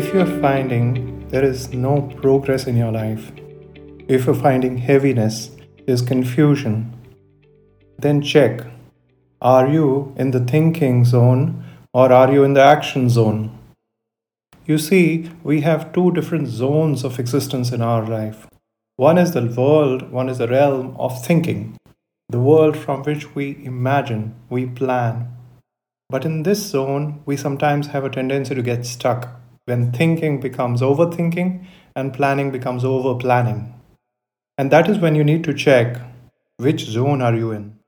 If you're finding there is no progress in your life, if you're finding heaviness, there's confusion, then check are you in the thinking zone or are you in the action zone? You see, we have two different zones of existence in our life. One is the world, one is the realm of thinking, the world from which we imagine, we plan. But in this zone, we sometimes have a tendency to get stuck when thinking becomes overthinking and planning becomes over planning. And that is when you need to check which zone are you in.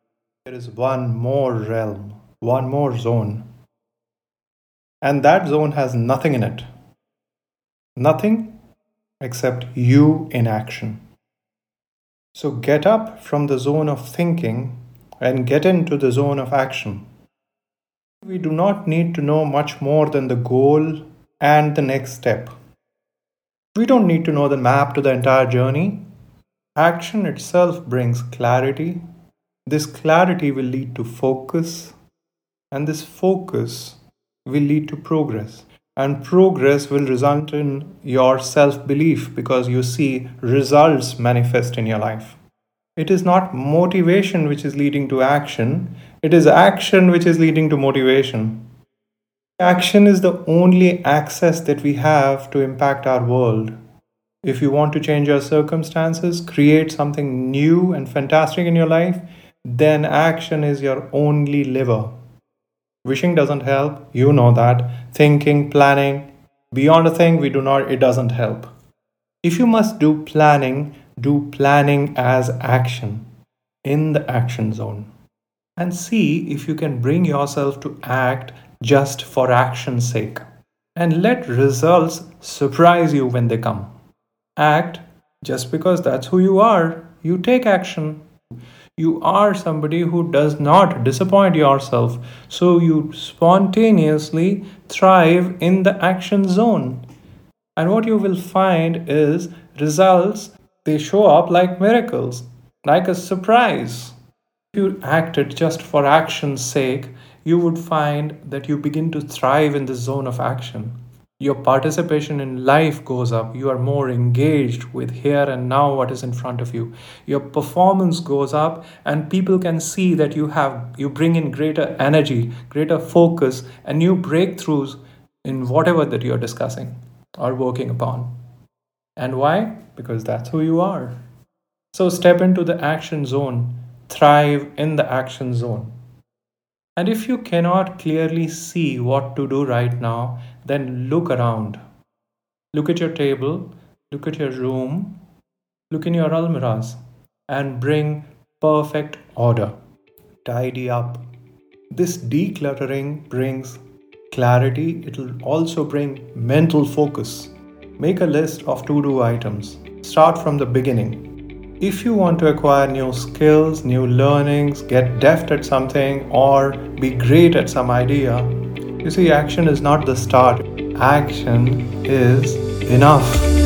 There is one more realm, one more zone. And that zone has nothing in it. Nothing except you in action. So get up from the zone of thinking and get into the zone of action. We do not need to know much more than the goal and the next step. We don't need to know the map to the entire journey. Action itself brings clarity. This clarity will lead to focus, and this focus will lead to progress and progress will result in your self belief because you see results manifest in your life. It is not motivation which is leading to action, it is action which is leading to motivation. Action is the only access that we have to impact our world. If you want to change your circumstances, create something new and fantastic in your life, then action is your only lever. Wishing doesn't help, you know that. Thinking, planning, beyond a thing, we do not, it doesn't help. If you must do planning, do planning as action in the action zone. And see if you can bring yourself to act just for action's sake. And let results surprise you when they come. Act just because that's who you are. You take action you are somebody who does not disappoint yourself. So you spontaneously thrive in the action zone. And what you will find is results, they show up like miracles, like a surprise. If you acted just for action's sake, you would find that you begin to thrive in the zone of action. Your participation in life goes up. You are more engaged with here and now what is in front of you. Your performance goes up and people can see that you have you bring in greater energy greater focus and new breakthroughs in whatever that you're discussing or working upon. And why? Because that's who you are. So step into the action zone. Thrive in the action zone and if you cannot clearly see what to do right now, then look around. Look at your table, look at your room, look in your almirahs, and bring perfect order. Tidy up. This decluttering brings clarity, it will also bring mental focus. Make a list of to do items. Start from the beginning if you want to acquire new skills, new learnings, get deft at something, or be great at some idea, you see, action is not the start, action is enough.